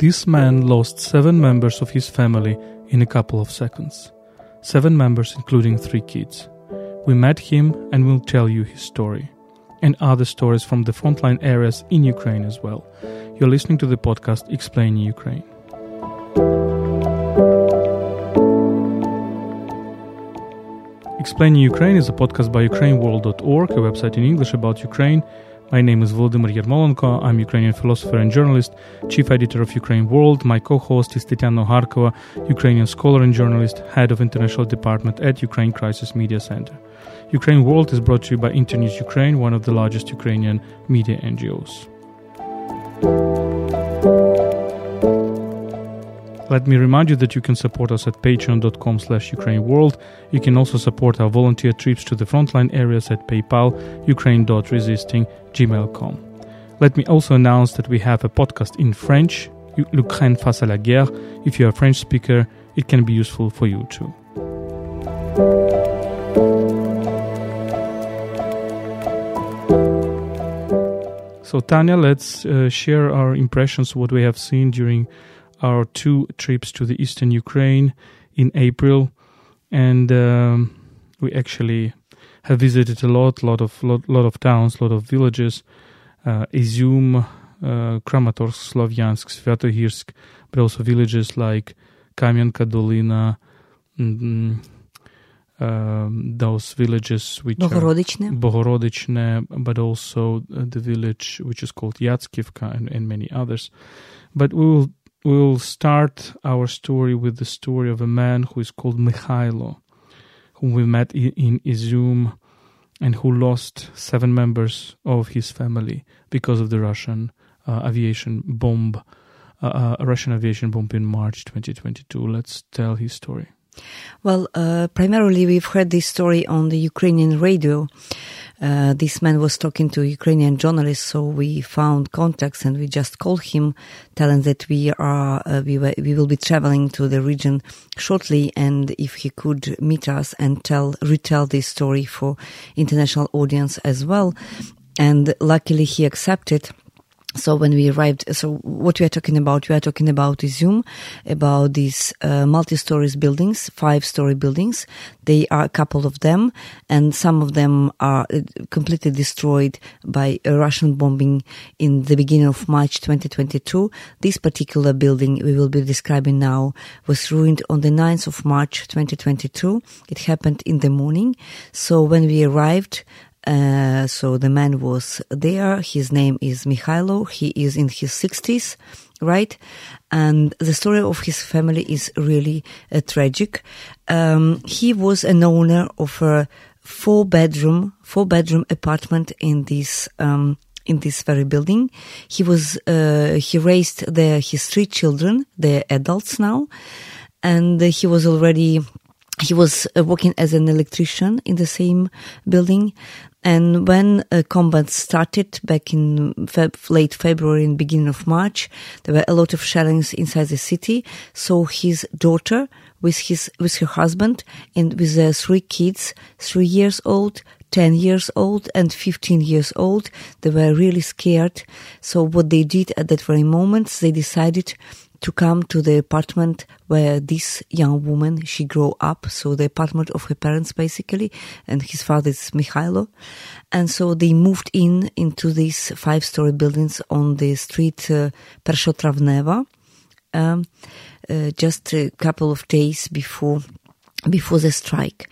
This man lost seven members of his family in a couple of seconds. Seven members, including three kids. We met him and we'll tell you his story. And other stories from the frontline areas in Ukraine as well. You're listening to the podcast Explaining Ukraine. Explaining Ukraine is a podcast by UkraineWorld.org, a website in English about Ukraine. My name is Volodymyr Yermolenko. I'm Ukrainian philosopher and journalist, chief editor of Ukraine World. My co-host is Tetiana Ogarkova, Ukrainian scholar and journalist, head of international department at Ukraine Crisis Media Center. Ukraine World is brought to you by Internews Ukraine, one of the largest Ukrainian media NGOs. Let me remind you that you can support us at patreon.com slash ukraineworld. You can also support our volunteer trips to the frontline areas at PayPal, ukraine.resisting.gmail.com. Let me also announce that we have a podcast in French, L'Ukraine face à la guerre. If you're a French speaker, it can be useful for you too. So, Tanya, let's uh, share our impressions, what we have seen during our two trips to the eastern Ukraine in April, and um, we actually have visited a lot, lot of lot, lot of towns, lot of villages, uh, Izum, uh, Kramatorsk, Slovyansk, Svatohirsk, but also villages like Kamyanka Dolina, mm, mm um, those villages which Bohorodichne. are Bohorodichne, but also the village which is called Yatskivka and, and many others. But we will We'll start our story with the story of a man who is called Mikhailo, whom we met in Izium and who lost seven members of his family because of the Russian uh, aviation bomb, uh, uh, Russian aviation bomb in March 2022. Let's tell his story. Well, uh, primarily we've heard this story on the Ukrainian radio. Uh, this man was talking to Ukrainian journalists, so we found contacts and we just called him, telling that we are uh, we we will be traveling to the region shortly, and if he could meet us and tell retell this story for international audience as well. And luckily, he accepted so when we arrived, so what we are talking about, we are talking about Izium, about these uh, multi-stories buildings, five-story buildings. They are a couple of them, and some of them are uh, completely destroyed by a Russian bombing in the beginning of March 2022. This particular building we will be describing now was ruined on the 9th of March 2022. It happened in the morning. So when we arrived, uh, so the man was there. His name is Mikhailo. He is in his 60s, right? And the story of his family is really uh, tragic. Um, he was an owner of a four bedroom, four bedroom apartment in this, um, in this very building. He was, uh, he raised the, his three children. They're adults now. And he was already he was uh, working as an electrician in the same building. And when uh, combat started back in Feb- late February and beginning of March, there were a lot of shellings inside the city. So his daughter with his, with her husband and with their three kids, three years old, 10 years old and 15 years old. They were really scared. So what they did at that very moment, they decided to come to the apartment where this young woman she grew up. So the apartment of her parents basically and his father is Mikhailo and so they moved in into these five story buildings on the street uh, Pershotravneva um, uh, just a couple of days before before the strike.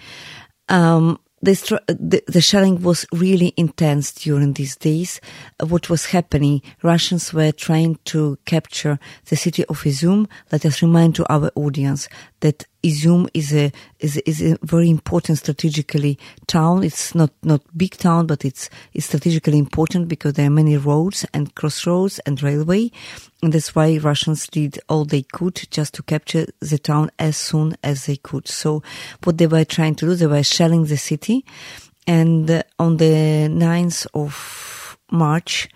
Um, the, the, shelling was really intense during these days. What was happening? Russians were trying to capture the city of Izum. Let us remind to our audience that Izium is a is is a very important strategically town. It's not not big town, but it's it's strategically important because there are many roads and crossroads and railway, and that's why Russians did all they could just to capture the town as soon as they could. So what they were trying to do, they were shelling the city, and uh, on the 9th of March,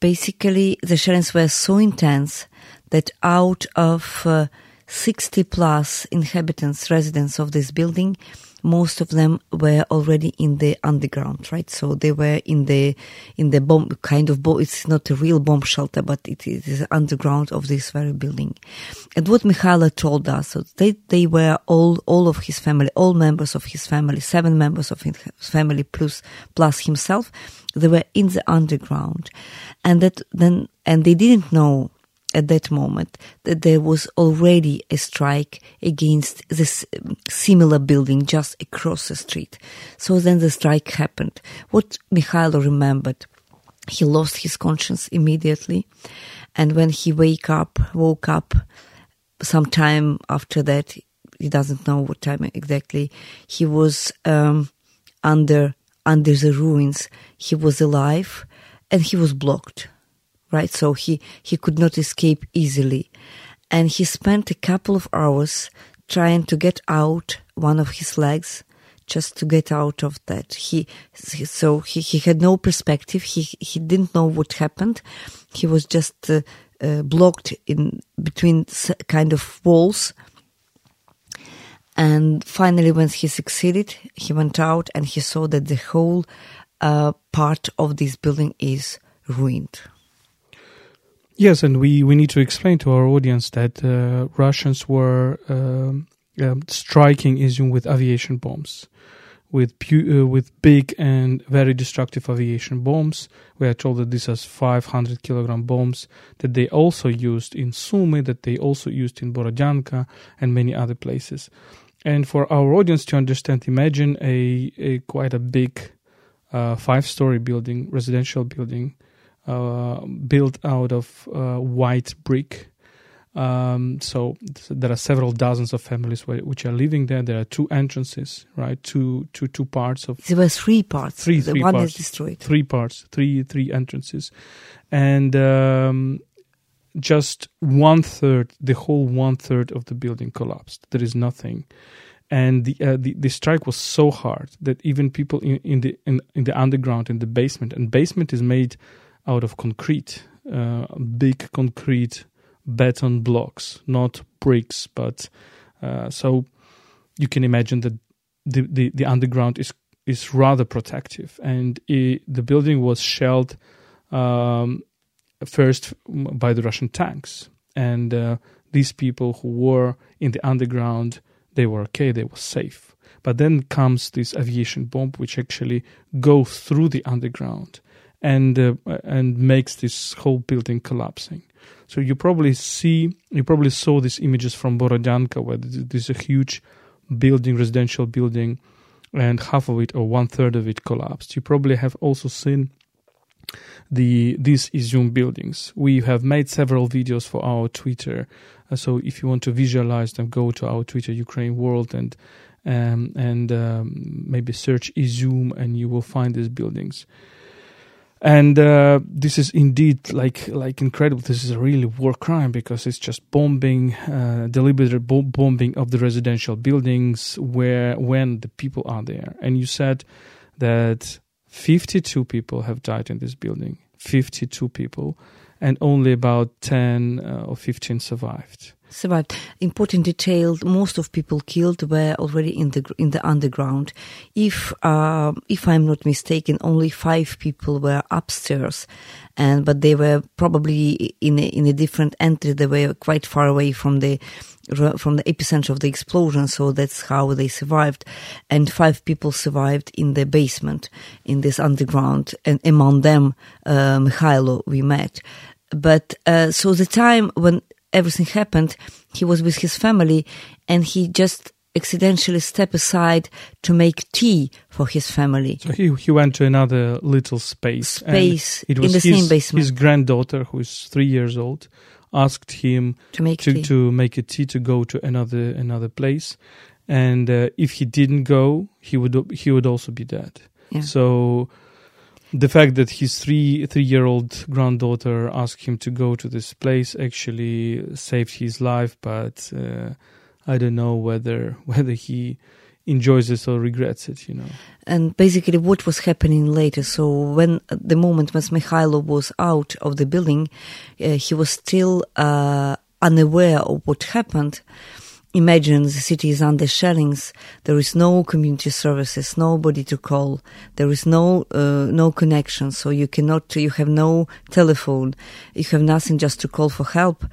basically the shellings were so intense that out of uh, 60 plus inhabitants, residents of this building, most of them were already in the underground, right? So they were in the in the bomb kind of bomb. It's not a real bomb shelter, but it is underground of this very building. And what Mikhailo told us, so they they were all all of his family, all members of his family, seven members of his family plus plus himself, they were in the underground, and that then and they didn't know at that moment that there was already a strike against this similar building just across the street. So then the strike happened. What Mikhailo remembered, he lost his conscience immediately. And when he wake up, woke up sometime after that, he doesn't know what time exactly, he was um, under under the ruins. He was alive and he was blocked right? So he, he could not escape easily. And he spent a couple of hours trying to get out one of his legs just to get out of that. He, so he, he had no perspective. He, he didn't know what happened. He was just uh, uh, blocked in between kind of walls. And finally, when he succeeded, he went out and he saw that the whole uh, part of this building is ruined. Yes, and we, we need to explain to our audience that uh, Russians were um, um, striking Izium with aviation bombs, with pu- uh, with big and very destructive aviation bombs. We are told that these are 500 kilogram bombs that they also used in Sumy, that they also used in Borodyanka and many other places. And for our audience to understand, imagine a, a quite a big uh, five-story building, residential building built out of uh, white brick. Um, so there are several dozens of families which are living there. There are two entrances, right? Two, two, two parts of. There were three parts. Three, the three one parts. is destroyed. Three parts, three, three entrances, and um, just one third, the whole one third of the building collapsed. There is nothing, and the uh, the, the strike was so hard that even people in, in the in, in the underground, in the basement, and basement is made out of concrete, uh, big concrete beton blocks, not bricks. But uh, so you can imagine that the, the, the underground is is rather protective, and it, the building was shelled um, first by the Russian tanks, and uh, these people who were in the underground, they were okay, they were safe. But then comes this aviation bomb, which actually goes through the underground and uh, and makes this whole building collapsing. So you probably see, you probably saw these images from Borodyanka, where there's a huge building, residential building, and half of it or one third of it collapsed. You probably have also seen the these Izium buildings. We have made several videos for our Twitter, uh, so if you want to visualize them, go to our Twitter Ukraine World and um, and um, maybe search Izium, and you will find these buildings and uh, this is indeed like like incredible. This is a really war crime because it's just bombing, uh, deliberate bombing of the residential buildings where when the people are there. And you said that 52 people have died in this building. 52 people, and only about 10 uh, or 15 survived survived. Important detail: most of people killed were already in the in the underground. If uh, if I'm not mistaken, only five people were upstairs, and but they were probably in a, in a different entry. They were quite far away from the from the epicenter of the explosion, so that's how they survived. And five people survived in the basement in this underground, and among them, uh, Mikhailo we met. But uh, so the time when everything happened, he was with his family and he just accidentally stepped aside to make tea for his family. So he he went to another little space. Space it was in the his, same basement. His granddaughter, who is three years old, asked him to make to, tea. to make a tea to go to another another place, and uh, if he didn't go, he would he would also be dead. Yeah. So the fact that his three three year old granddaughter asked him to go to this place actually saved his life, but uh, I don't know whether whether he enjoys it or regrets it, you know. And basically, what was happening later? So, when the moment when Mikhailo was out of the building, uh, he was still uh, unaware of what happened. Imagine the city is under shellings. There is no community services, nobody to call. There is no uh, no connection, so you cannot. You have no telephone. You have nothing just to call for help.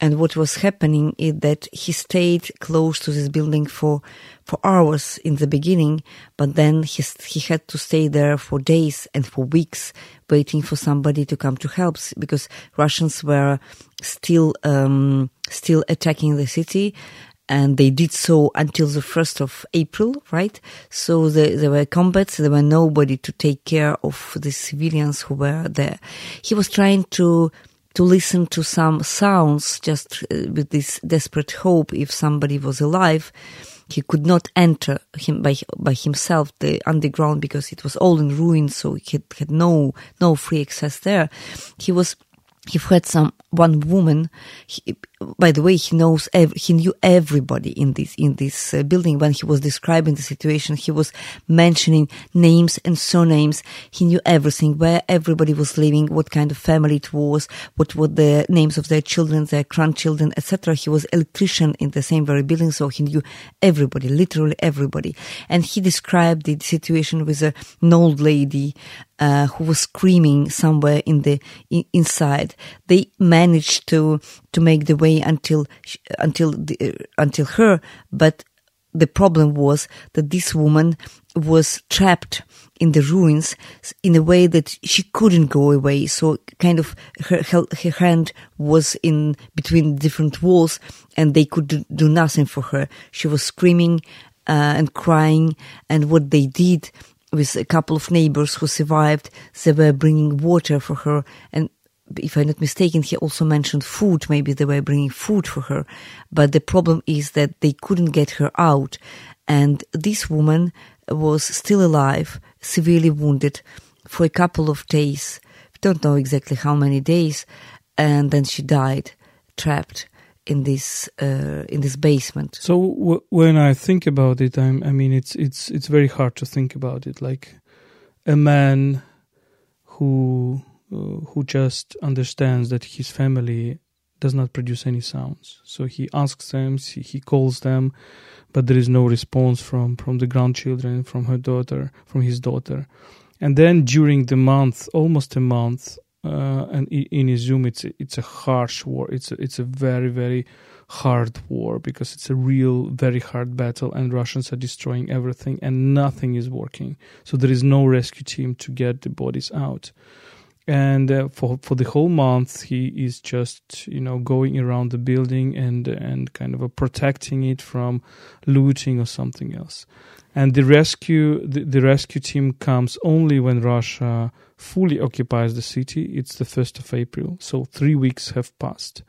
And what was happening is that he stayed close to this building for for hours in the beginning, but then he he had to stay there for days and for weeks, waiting for somebody to come to help because Russians were still um, still attacking the city. And they did so until the 1st of April, right? So the, there were combats, there were nobody to take care of the civilians who were there. He was trying to to listen to some sounds just uh, with this desperate hope if somebody was alive. He could not enter him by by himself the underground because it was all in ruins, so he had, had no no free access there. He was he had some one woman. He, by the way, he knows ev- he knew everybody in this in this uh, building. When he was describing the situation, he was mentioning names and surnames. He knew everything, where everybody was living, what kind of family it was, what were the names of their children, their grandchildren, etc. He was electrician in the same very building, so he knew everybody, literally everybody. And he described the situation with a, an old lady uh, who was screaming somewhere in the in, inside. They managed to to make the way until until the, uh, until her, but the problem was that this woman was trapped in the ruins in a way that she couldn't go away. So kind of her, her, her hand was in between different walls and they could do, do nothing for her. She was screaming uh, and crying. And what they did with a couple of neighbors who survived, they were bringing water for her and if I'm not mistaken, he also mentioned food. Maybe they were bringing food for her. But the problem is that they couldn't get her out. And this woman was still alive, severely wounded for a couple of days. Don't know exactly how many days. And then she died, trapped in this uh, in this basement. So w- when I think about it, I'm, I mean, it's it's it's very hard to think about it. Like a man who who just understands that his family does not produce any sounds. So he asks them, he, he calls them, but there is no response from from the grandchildren, from her daughter, from his daughter. And then during the month, almost a month, uh, and in Izum, it's a, it's a harsh war. It's a, it's a very very hard war because it's a real very hard battle, and Russians are destroying everything, and nothing is working. So there is no rescue team to get the bodies out and uh, for for the whole month he is just you know going around the building and and kind of protecting it from looting or something else. And the rescue the, the rescue team comes only when russia fully occupies the city. It's the 1st of april so 3 weeks have passed.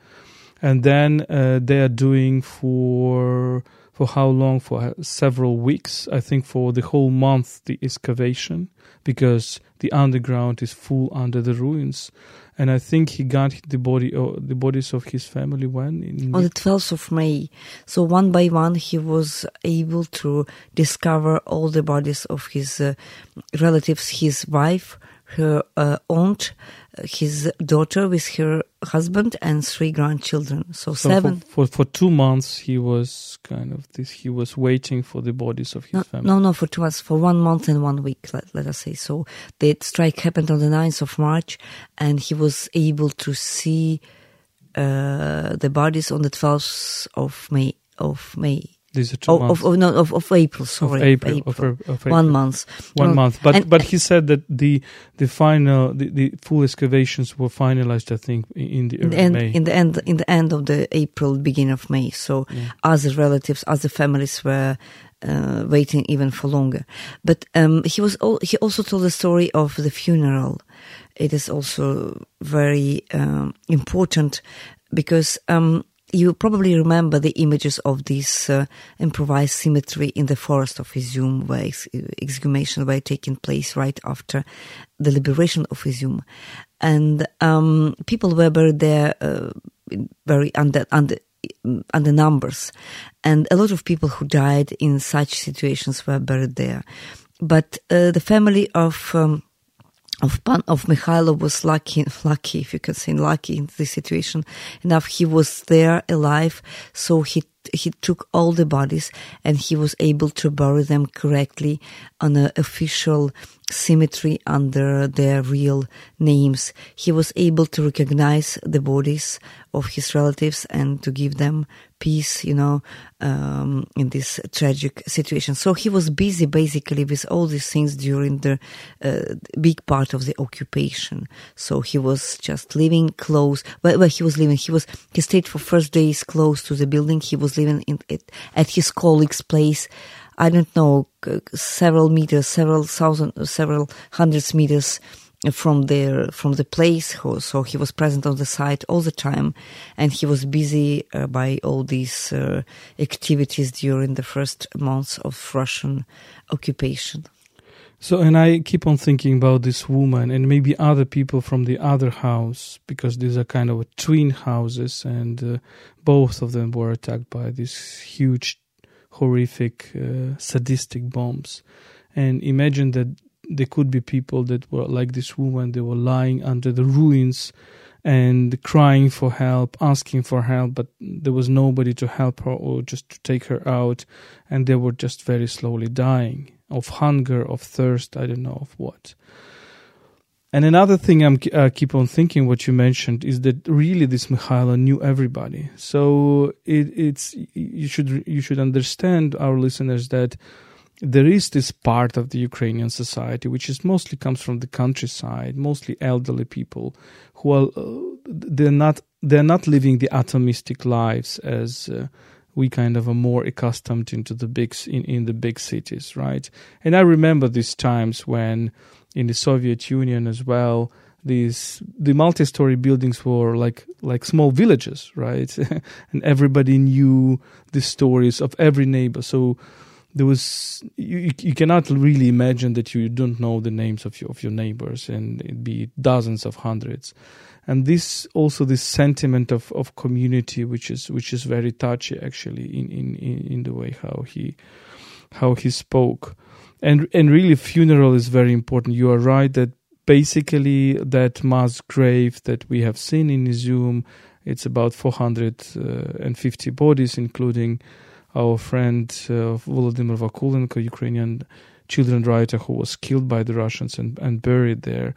And then uh, they are doing for for how long for several weeks i think for the whole month the excavation because the underground is full under the ruins. And I think he got the body, uh, the bodies of his family when on the twelfth of May. So one by one, he was able to discover all the bodies of his uh, relatives, his wife, her uh, aunt, his daughter with her husband and three grandchildren. So, so seven. For, for, for two months, he was kind of this. He was waiting for the bodies of his no, family. No, no, for two months, for one month and one week. Let, let us say. So the strike happened on the 9th of March, and he was able to see uh, the bodies on the twelfth of May. Of May. These are two oh, months. Of, no, of, of April, sorry. Of April, April. Of, April. One month. One no, month. But but he said that the the final the, the full excavations were finalized, I think, in the, the end, May. In the end, in the end of the April, beginning of May. So yeah. other relatives, other families were uh, waiting even for longer. But um, he was all, he also told the story of the funeral. It is also very um, important because um, you probably remember the images of this uh, improvised cemetery in the forest of Izum, where ex- exhumations were taking place right after the liberation of Izum, and um, people were buried there uh, very under under under numbers, and a lot of people who died in such situations were buried there. But uh, the family of um, of Pan, of Mikhailo was lucky, lucky if you can say lucky in this situation enough. He was there alive, so he he took all the bodies and he was able to bury them correctly on an official cemetery under their real names. He was able to recognize the bodies of his relatives and to give them peace, you know, um, in this tragic situation. So he was busy basically with all these things during the uh, big part of the occupation. So he was just living close, where, where he was living. He was, he stayed for first days close to the building. He was living in, it, at his colleague's place. I don't know, several meters, several thousand, several hundreds meters from there from the place so he was present on the site all the time and he was busy uh, by all these uh, activities during the first months of russian occupation. So and i keep on thinking about this woman and maybe other people from the other house because these are kind of twin houses and uh, both of them were attacked by these huge horrific uh, sadistic bombs. And imagine that there could be people that were like this woman, they were lying under the ruins and crying for help, asking for help, but there was nobody to help her or just to take her out, and they were just very slowly dying of hunger, of thirst, I don't know of what. And another thing I uh, keep on thinking, what you mentioned, is that really this Mikhailo knew everybody. So it, it's you should you should understand our listeners that there is this part of the Ukrainian society which is mostly comes from the countryside, mostly elderly people who are uh, they're not they're not living the atomistic lives as uh, we kind of are more accustomed into the big in, in the big cities, right? And I remember these times when in the Soviet Union as well, these the multi-story buildings were like like small villages, right? and everybody knew the stories of every neighbor. So there was you, you cannot really imagine that you don't know the names of your of your neighbors and it'd be dozens of hundreds. And this also this sentiment of, of community which is which is very touchy actually in, in, in the way how he how he spoke. And and really funeral is very important. You are right that basically that mass grave that we have seen in Izum it's about 450 uh, bodies including our friend uh, Volodymyr Vakulenko, Ukrainian children writer who was killed by the Russians and, and buried there.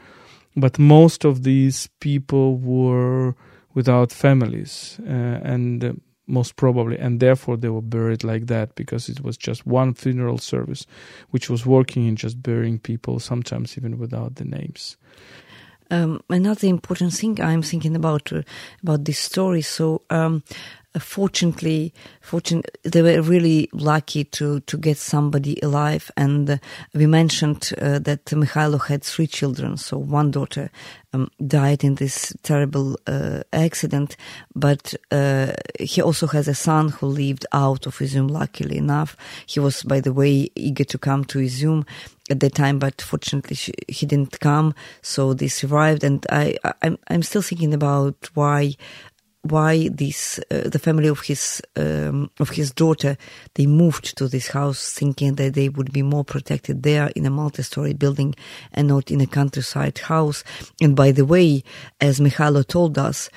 But most of these people were without families, uh, and uh, most probably, and therefore they were buried like that because it was just one funeral service, which was working in just burying people, sometimes even without the names. Um, another important thing I'm thinking about uh, about this story. So um, fortunately, fortune, they were really lucky to, to get somebody alive. And uh, we mentioned uh, that Mikhailo had three children. So one daughter um, died in this terrible uh, accident, but uh, he also has a son who lived out of Izum, luckily enough. He was, by the way, eager to come to Izum at the time, but fortunately she, he didn't come. So they survived. And I, I, I'm, I'm still thinking about why why this uh, the family of his um, of his daughter they moved to this house thinking that they would be more protected there in a multi-story building and not in a countryside house. And by the way as Mikhailo told us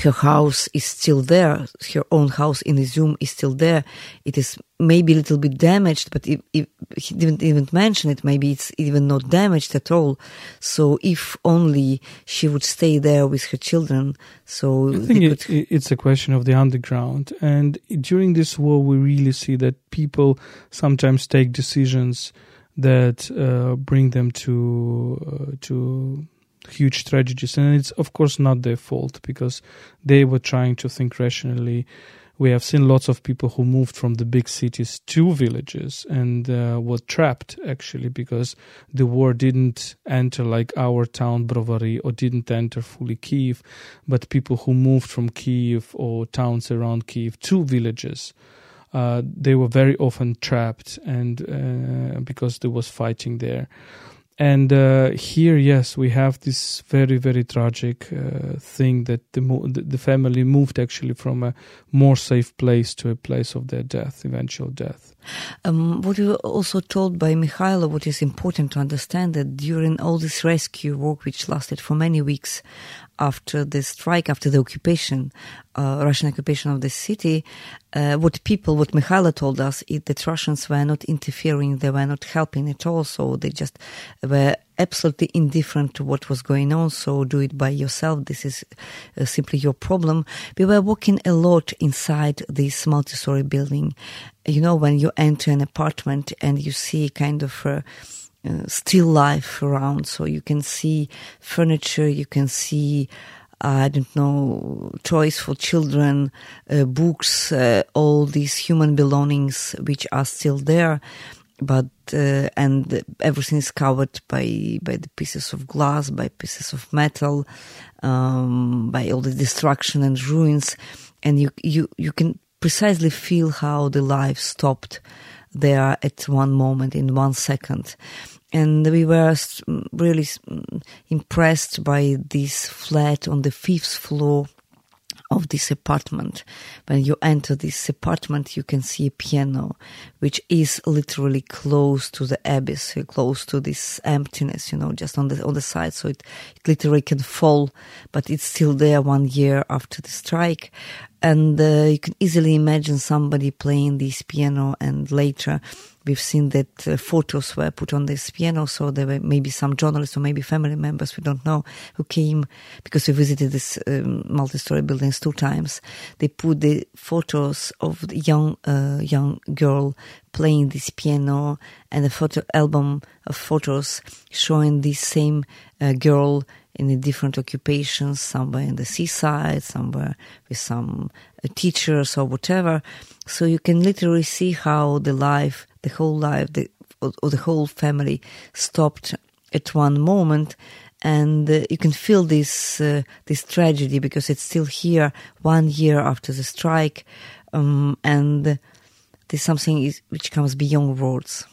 her house is still there. Her own house in Izum is still there. It is maybe a little bit damaged, but if, if he didn't even mention it, maybe it's even not damaged at all. So if only she would stay there with her children, so I think it, could... it's a question of the underground. And during this war, we really see that people sometimes take decisions that uh, bring them to uh, to huge tragedies and it's of course not their fault because they were trying to think rationally we have seen lots of people who moved from the big cities to villages and uh, were trapped actually because the war didn't enter like our town Brovary or didn't enter fully Kiev, but people who moved from Kiev or towns around Kiev to villages. Uh, they were very often trapped and uh, because there was fighting there and uh, here, yes, we have this very, very tragic uh, thing that the, mo- the family moved actually from a more safe place to a place of their death, eventual death. Um, what you were also told by Mikhailo, what is important to understand that during all this rescue work, which lasted for many weeks after the strike, after the occupation, uh, Russian occupation of the city, uh, what people, what Mikhailo told us, is that Russians were not interfering, they were not helping at all, so they just were absolutely indifferent to what was going on, so do it by yourself. This is uh, simply your problem. We were walking a lot inside this multi-story building. You know, when you enter an apartment and you see kind of uh, uh, still life around, so you can see furniture, you can see I don't know, toys for children, uh, books, uh, all these human belongings which are still there. But uh, and everything is covered by by the pieces of glass, by pieces of metal, um, by all the destruction and ruins, and you you you can precisely feel how the life stopped there at one moment in one second. And we were really impressed by this flat on the fifth floor of this apartment. When you enter this apartment, you can see a piano, which is literally close to the abyss, close to this emptiness, you know, just on the on the side. So it, it literally can fall, but it's still there one year after the strike. And uh, you can easily imagine somebody playing this piano and later we've seen that uh, photos were put on this piano, so there were maybe some journalists or maybe family members, we don't know, who came because we visited this um, multi-story buildings two times. They put the photos of the young uh, young girl playing this piano and a photo album of photos showing this same uh, girl in different occupations, somewhere in the seaside, somewhere with some teachers or whatever. So you can literally see how the life the whole life the, or the whole family stopped at one moment. And uh, you can feel this uh, this tragedy because it's still here one year after the strike. Um, and there's something is, which comes beyond words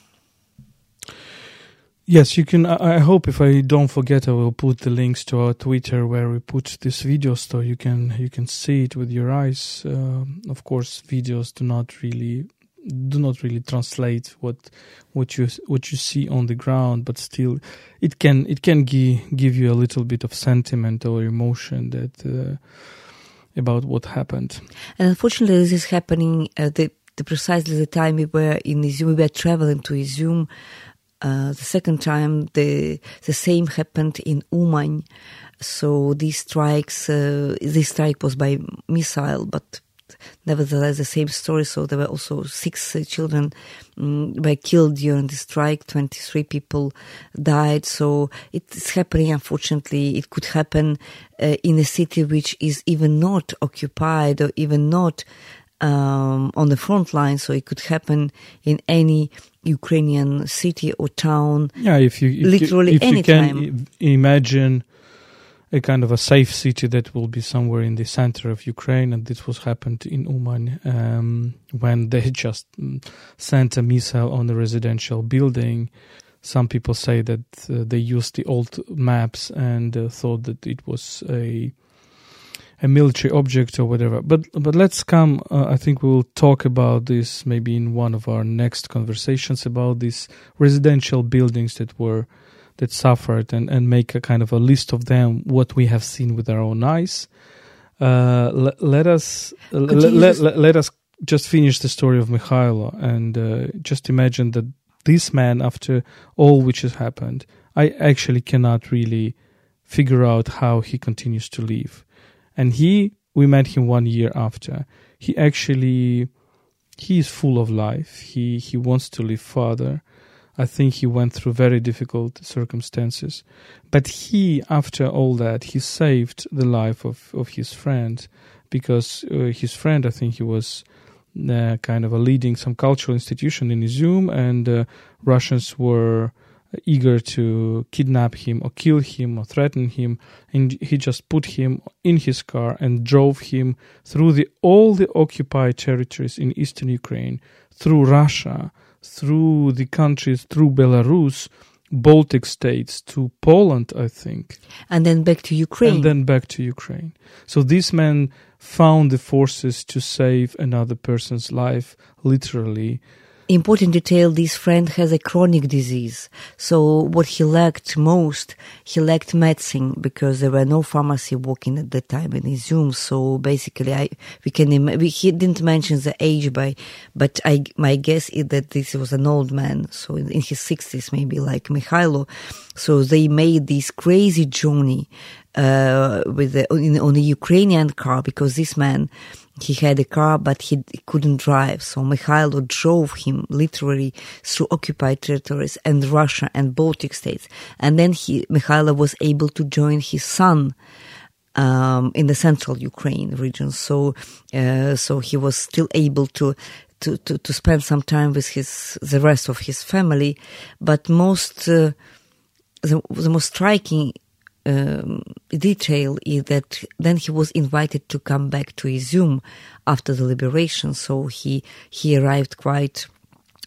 Yes, you can. I hope if I don't forget, I will put the links to our Twitter where we put this video, so you can you can see it with your eyes. Uh, of course, videos do not really do not really translate what what you what you see on the ground, but still, it can it can give give you a little bit of sentiment or emotion that uh, about what happened. And unfortunately, this is happening at the, the precisely the time we were in Izum. We were traveling to Izum. Uh, the second time, the the same happened in Uman. So these strikes, uh, this strike was by missile, but nevertheless the same story. So there were also six uh, children um, were killed during the strike. Twenty three people died. So it's happening. Unfortunately, it could happen uh, in a city which is even not occupied or even not um, on the front line. So it could happen in any Ukrainian city or town. Yeah, if you if literally you, if anytime. you can imagine a kind of a safe city that will be somewhere in the center of Ukraine, and this was happened in Uman um, when they just mm, sent a missile on a residential building. Some people say that uh, they used the old maps and uh, thought that it was a a military object or whatever. But but let's come. Uh, I think we will talk about this maybe in one of our next conversations about these residential buildings that were that suffered and, and make a kind of a list of them, what we have seen with our own eyes. Uh, let, let us let, let, let, let, us just finish the story of Mikhailo and uh, just imagine that this man, after all which has happened, I actually cannot really figure out how he continues to live. And he, we met him one year after. He actually, he is full of life. He he wants to live further. I think he went through very difficult circumstances. But he, after all that, he saved the life of, of his friend because uh, his friend, I think he was uh, kind of a leading some cultural institution in Izum, and uh, Russians were eager to kidnap him or kill him or threaten him and he just put him in his car and drove him through the all the occupied territories in eastern Ukraine through Russia through the countries, through Belarus, Baltic states to Poland, I think. And then back to Ukraine. And then back to Ukraine. So this man found the forces to save another person's life, literally, important detail this friend has a chronic disease. So what he lacked most he lacked medicine because there were no pharmacy working at that time in Izum so basically i we can we, he didn't mention the age by but i my guess is that this was an old man. So in, in his 60s maybe like Mikhailo so they made this crazy journey uh, with the, in, on a Ukrainian car because this man he had a car, but he, couldn't drive. So Mikhailo drove him literally through occupied territories and Russia and Baltic states. And then he, Mikhailo was able to join his son, um, in the central Ukraine region. So, uh, so he was still able to, to, to, to, spend some time with his, the rest of his family. But most, uh, the, the most striking um, detail is that then he was invited to come back to Izum after the liberation. So he he arrived quite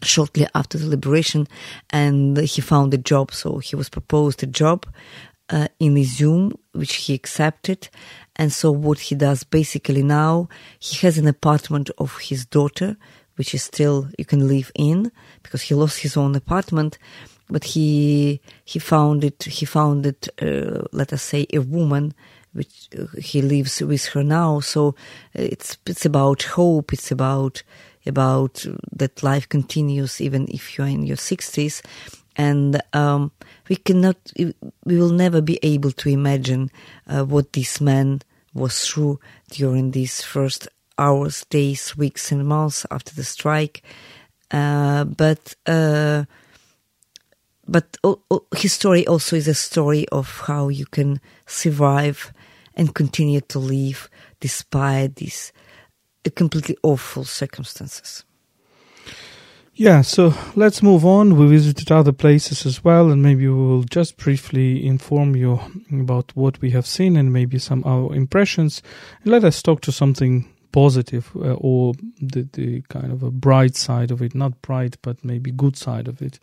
shortly after the liberation, and he found a job. So he was proposed a job uh, in Izum, which he accepted. And so what he does basically now, he has an apartment of his daughter, which is still you can live in because he lost his own apartment but he he found it he found it uh, let us say a woman which uh, he lives with her now. So it's it's about hope. It's about about that life continues even if you're in your 60s and um, we cannot we will never be able to imagine uh, what this man was through during these first hours days weeks and months after the strike. Uh, but uh, but his story also is a story of how you can survive and continue to live despite these completely awful circumstances. Yeah, so let's move on. We visited other places as well, and maybe we will just briefly inform you about what we have seen and maybe some our impressions. let us talk to something positive uh, or the, the kind of a bright side of it, not bright, but maybe good side of it.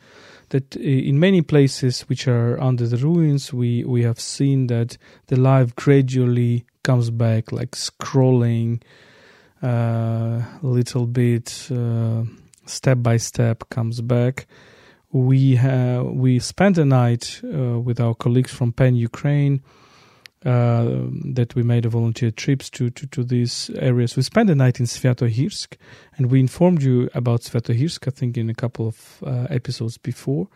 That uh, in many places which are under the ruins, we, we have seen that the life gradually comes back, like scrolling uh, a little bit, uh, step by step comes back. We have we spent a night uh, with our colleagues from PEN Ukraine uh, that we made a volunteer trips to, to, to these areas. We spent the night in Sviatohirsk, and we informed you about Sviatohirsk, I think, in a couple of uh, episodes before.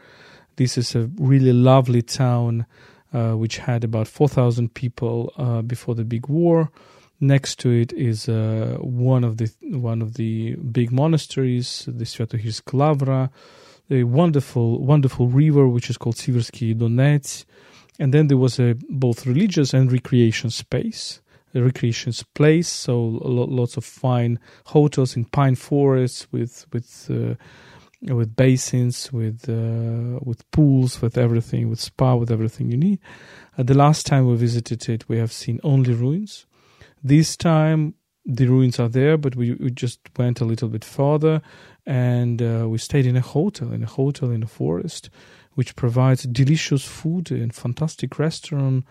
This is a really lovely town uh, which had about 4,000 people uh, before the big war. Next to it is uh, one of the one of the big monasteries, the Sviatohirsk Lavra, a wonderful wonderful river which is called Siversky Donets and then there was a both religious and recreation space a recreation place so lots of fine hotels in pine forests with with uh, with basins with uh, with pools with everything with spa with everything you need. Uh, the last time we visited it we have seen only ruins. This time the ruins are there but we, we just went a little bit further and uh, we stayed in a hotel in a hotel in a forest which provides delicious food and fantastic restaurant.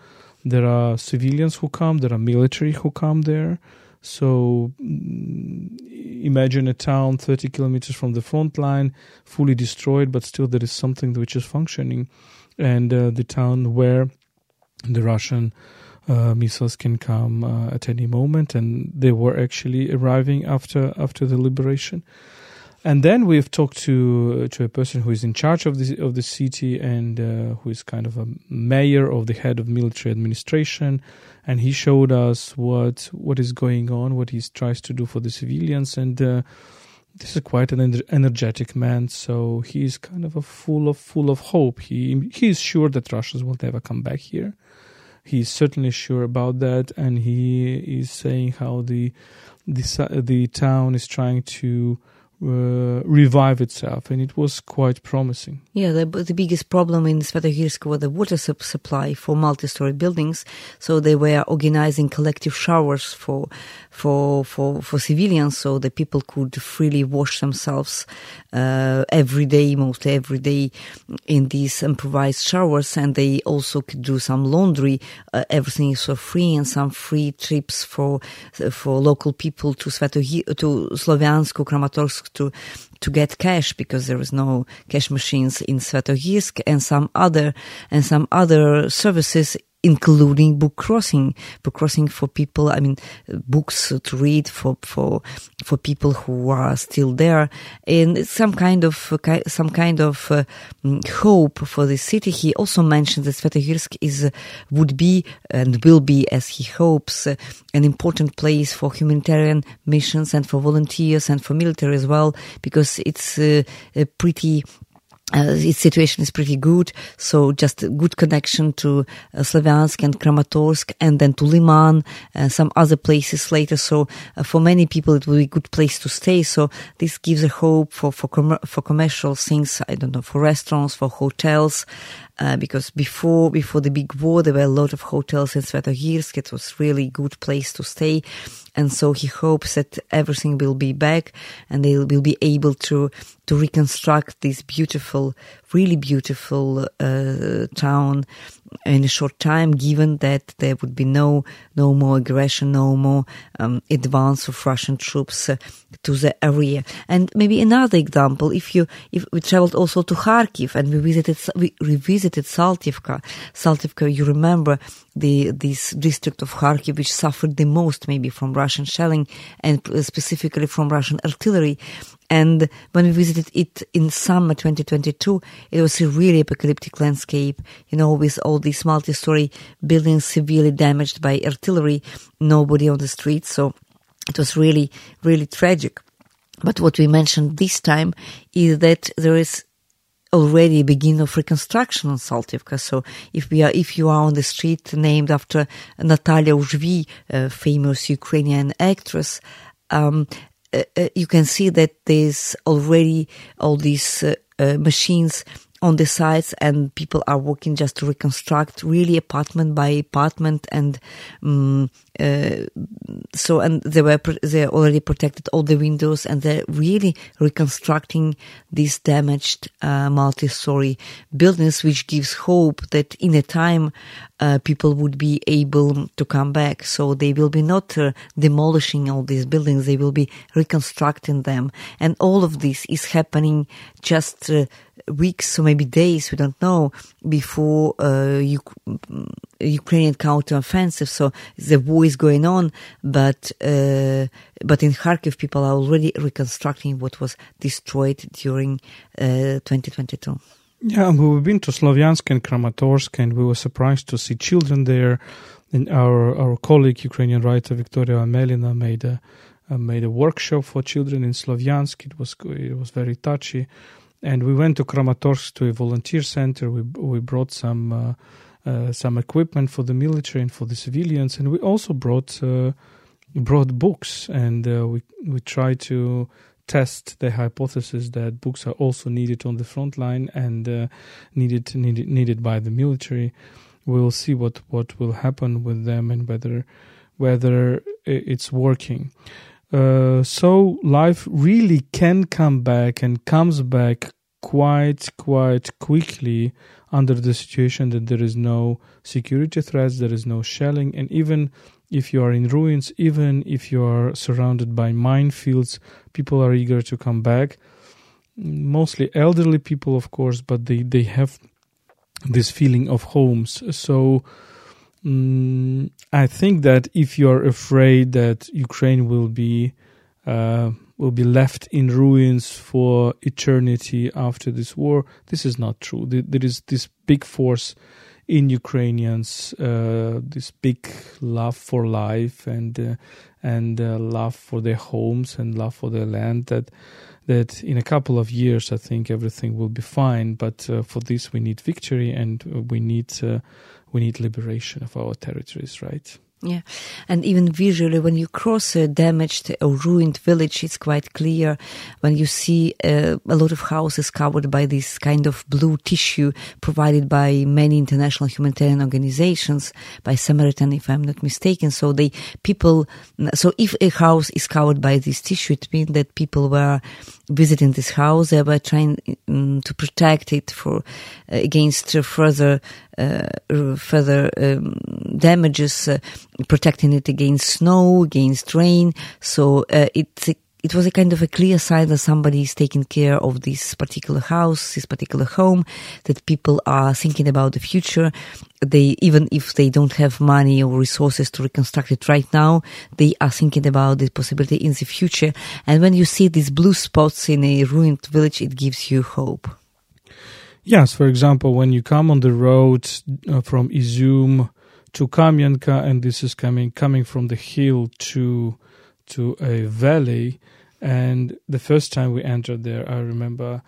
There are civilians who come, there are military who come there. So mm, imagine a town 30 kilometers from the front line, fully destroyed, but still there is something which is functioning. And uh, the town where the Russian uh, missiles can come uh, at any moment, and they were actually arriving after after the liberation. And then we've talked to to a person who is in charge of the of the city and uh, who is kind of a mayor of the head of military administration, and he showed us what what is going on, what he tries to do for the civilians, and uh, this is quite an energetic man. So he is kind of a full of full of hope. He he is sure that Russians will never come back here. He is certainly sure about that, and he is saying how the the the town is trying to uh, revive itself, and it was quite promising. Yeah, the, the biggest problem in Svetohirsk was the water supply for multi-story buildings. So they were organizing collective showers for for for for civilians, so the people could freely wash themselves uh, every day, mostly every day, in these improvised showers, and they also could do some laundry. Uh, everything is for free, and some free trips for for local people to Svetohir to Sloviansk, Kramatorsk to to get cash because there is no cash machines in Svetohirsk and some other and some other services including book crossing, book crossing for people. I mean, books to read for for for people who are still there, and some kind of some kind of uh, hope for the city. He also mentioned that Svetohirsk is would be and will be, as he hopes, uh, an important place for humanitarian missions and for volunteers and for military as well, because it's uh, a pretty uh, its situation is pretty good, so just a good connection to uh, Slavyansk and Kramatorsk, and then to Liman and some other places later. So uh, for many people, it will be a good place to stay. So this gives a hope for for com- for commercial things. I don't know for restaurants, for hotels, uh, because before before the big war, there were a lot of hotels in Sviatohirsk. It was really good place to stay, and so he hopes that everything will be back, and they will be able to to reconstruct this beautiful, really beautiful uh, town in a short time, given that there would be no no more aggression, no more um, advance of Russian troops uh, to the area. And maybe another example, if you if we traveled also to Kharkiv and we visited we revisited Saltivka, Saltivka, you remember the this district of Kharkiv which suffered the most maybe from Russian shelling and specifically from Russian artillery. And when we visited it in summer 2022, it was a really apocalyptic landscape, you know, with all these multi-story buildings severely damaged by artillery, nobody on the streets. So it was really, really tragic. But what we mentioned this time is that there is already a beginning of reconstruction on Saltivka. So if we are, if you are on the street named after Natalia Uzhviy, a famous Ukrainian actress, um, you can see that there's already all these uh, uh, machines on the sites and people are working just to reconstruct really apartment by apartment and um, uh, so and they were they already protected all the windows and they're really reconstructing these damaged uh, multi-story buildings which gives hope that in a time uh, people would be able to come back so they will be not uh, demolishing all these buildings they will be reconstructing them and all of this is happening just uh, weeks or maybe days, we don't know, before uh, Ukrainian counteroffensive. So the war is going on, but uh, but in Kharkiv, people are already reconstructing what was destroyed during uh, 2022. Yeah, we've been to Sloviansk and Kramatorsk, and we were surprised to see children there. And our our colleague, Ukrainian writer Victoria Amelina, made a uh, made a workshop for children in Sloviansk. It was it was very touchy and we went to Kramatorsk to a volunteer center. We we brought some uh, some equipment for the military and for the civilians, and we also brought uh, brought books, and uh, we we tried to test the hypothesis that books are also needed on the front line and needed needed needed by the military. We'll see what what will happen with them and whether whether it's working. Uh, so life really can come back and comes back quite quite quickly under the situation that there is no security threats there is no shelling and even if you are in ruins even if you are surrounded by minefields people are eager to come back. Mostly elderly people of course but they they have this feeling of homes. So Mm, I think that if you're afraid that Ukraine will be uh, will be left in ruins for eternity after this war, this is not true. There is this big force in Ukrainians, uh, this big love for life and uh, and uh, love for their homes and love for their land that that in a couple of years I think everything will be fine. But uh, for this we need victory and we need uh, we need liberation of our territories, right? Yeah, and even visually, when you cross a damaged or ruined village, it's quite clear. When you see uh, a lot of houses covered by this kind of blue tissue provided by many international humanitarian organizations, by Samaritan, if I'm not mistaken. So they people, so if a house is covered by this tissue, it means that people were visiting this house. They were trying um, to protect it for uh, against further uh, further um, damages, protecting it against snow, against rain. So it's it was a kind of a clear sign that somebody is taking care of this particular house, this particular home, that people are thinking about the future. They, even if they don't have money or resources to reconstruct it right now, they are thinking about the possibility in the future. And when you see these blue spots in a ruined village, it gives you hope. Yes, for example, when you come on the road uh, from Izyum to Kamianka, and this is coming coming from the hill to to a valley, and the first time we entered there, I remember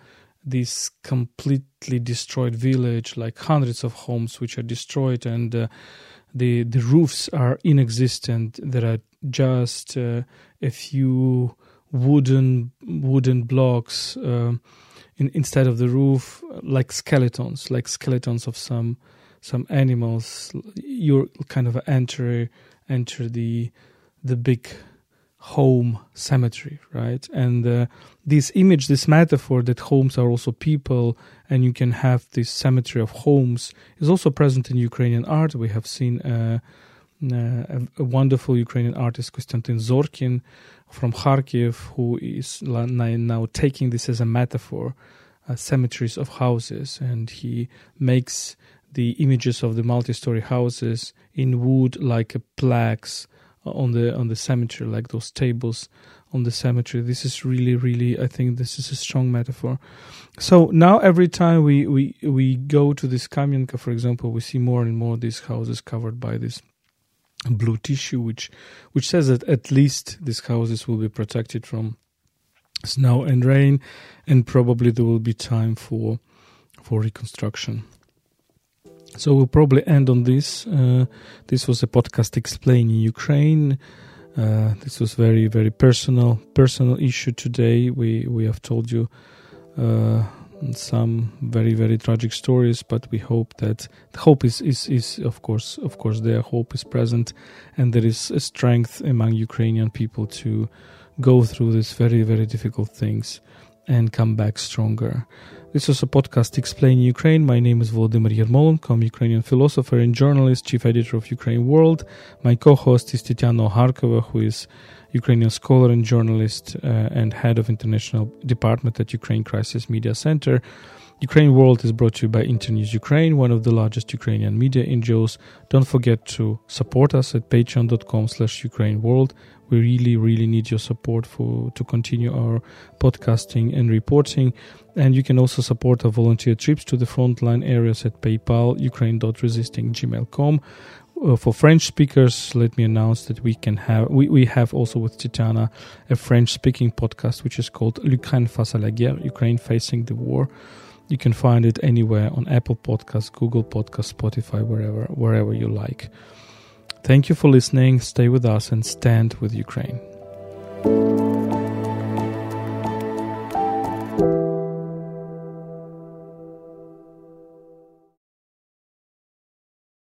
this completely destroyed village, like hundreds of homes which are destroyed, and uh, the the roofs are inexistent. There are just uh, a few wooden wooden blocks. Uh, in, instead of the roof like skeletons, like skeletons of some some animals. You kind of enter enter the the big home cemetery, right? And uh, this image, this metaphor that homes are also people, and you can have this cemetery of homes, is also present in Ukrainian art. We have seen. Uh, uh, a, wonderful Ukrainian artist, Konstantin Zorkin, from Kharkiv, who is now taking this as a metaphor, uh, cemeteries of houses, and he makes the images of the multi-story houses in wood like plaques on the on the cemetery, like those tables on the cemetery. This is really, really, I think this is a strong metaphor. So now every time we we we go to this Kamianka, for example, we see more and more these houses covered by this blue tissue, which which says that at least these houses will be protected from snow and rain, and probably there will be time for for reconstruction. So we'll probably end on this. Uh, this was a podcast explaining Ukraine. Uh, this was very very personal personal issue today. We we have told you. Uh, some very very tragic stories but we hope that hope is, is is of course of course there hope is present and there is a strength among ukrainian people to go through these very very difficult things and come back stronger this is a podcast explaining Ukraine. My name is Volodymyr Yermolenko. I'm Ukrainian philosopher and journalist, chief editor of Ukraine World. My co-host is Tetiana Ogarkova, who is Ukrainian scholar and journalist uh, and head of international department at Ukraine Crisis Media Center. Ukraine World is brought to you by Internews Ukraine, one of the largest Ukrainian media NGOs. Don't forget to support us at patreon.com slash Ukraine World. We really, really need your support for to continue our podcasting and reporting. And you can also support our volunteer trips to the frontline areas at PayPal, ukraine.resisting.gmail.com uh, for French speakers, let me announce that we can have we, we have also with Tetiana a French speaking podcast which is called L'Ukraine face à la guerre, Ukraine facing the war. You can find it anywhere on Apple Podcasts, Google Podcasts, Spotify, wherever, wherever you like. Thank you for listening. Stay with us and stand with Ukraine.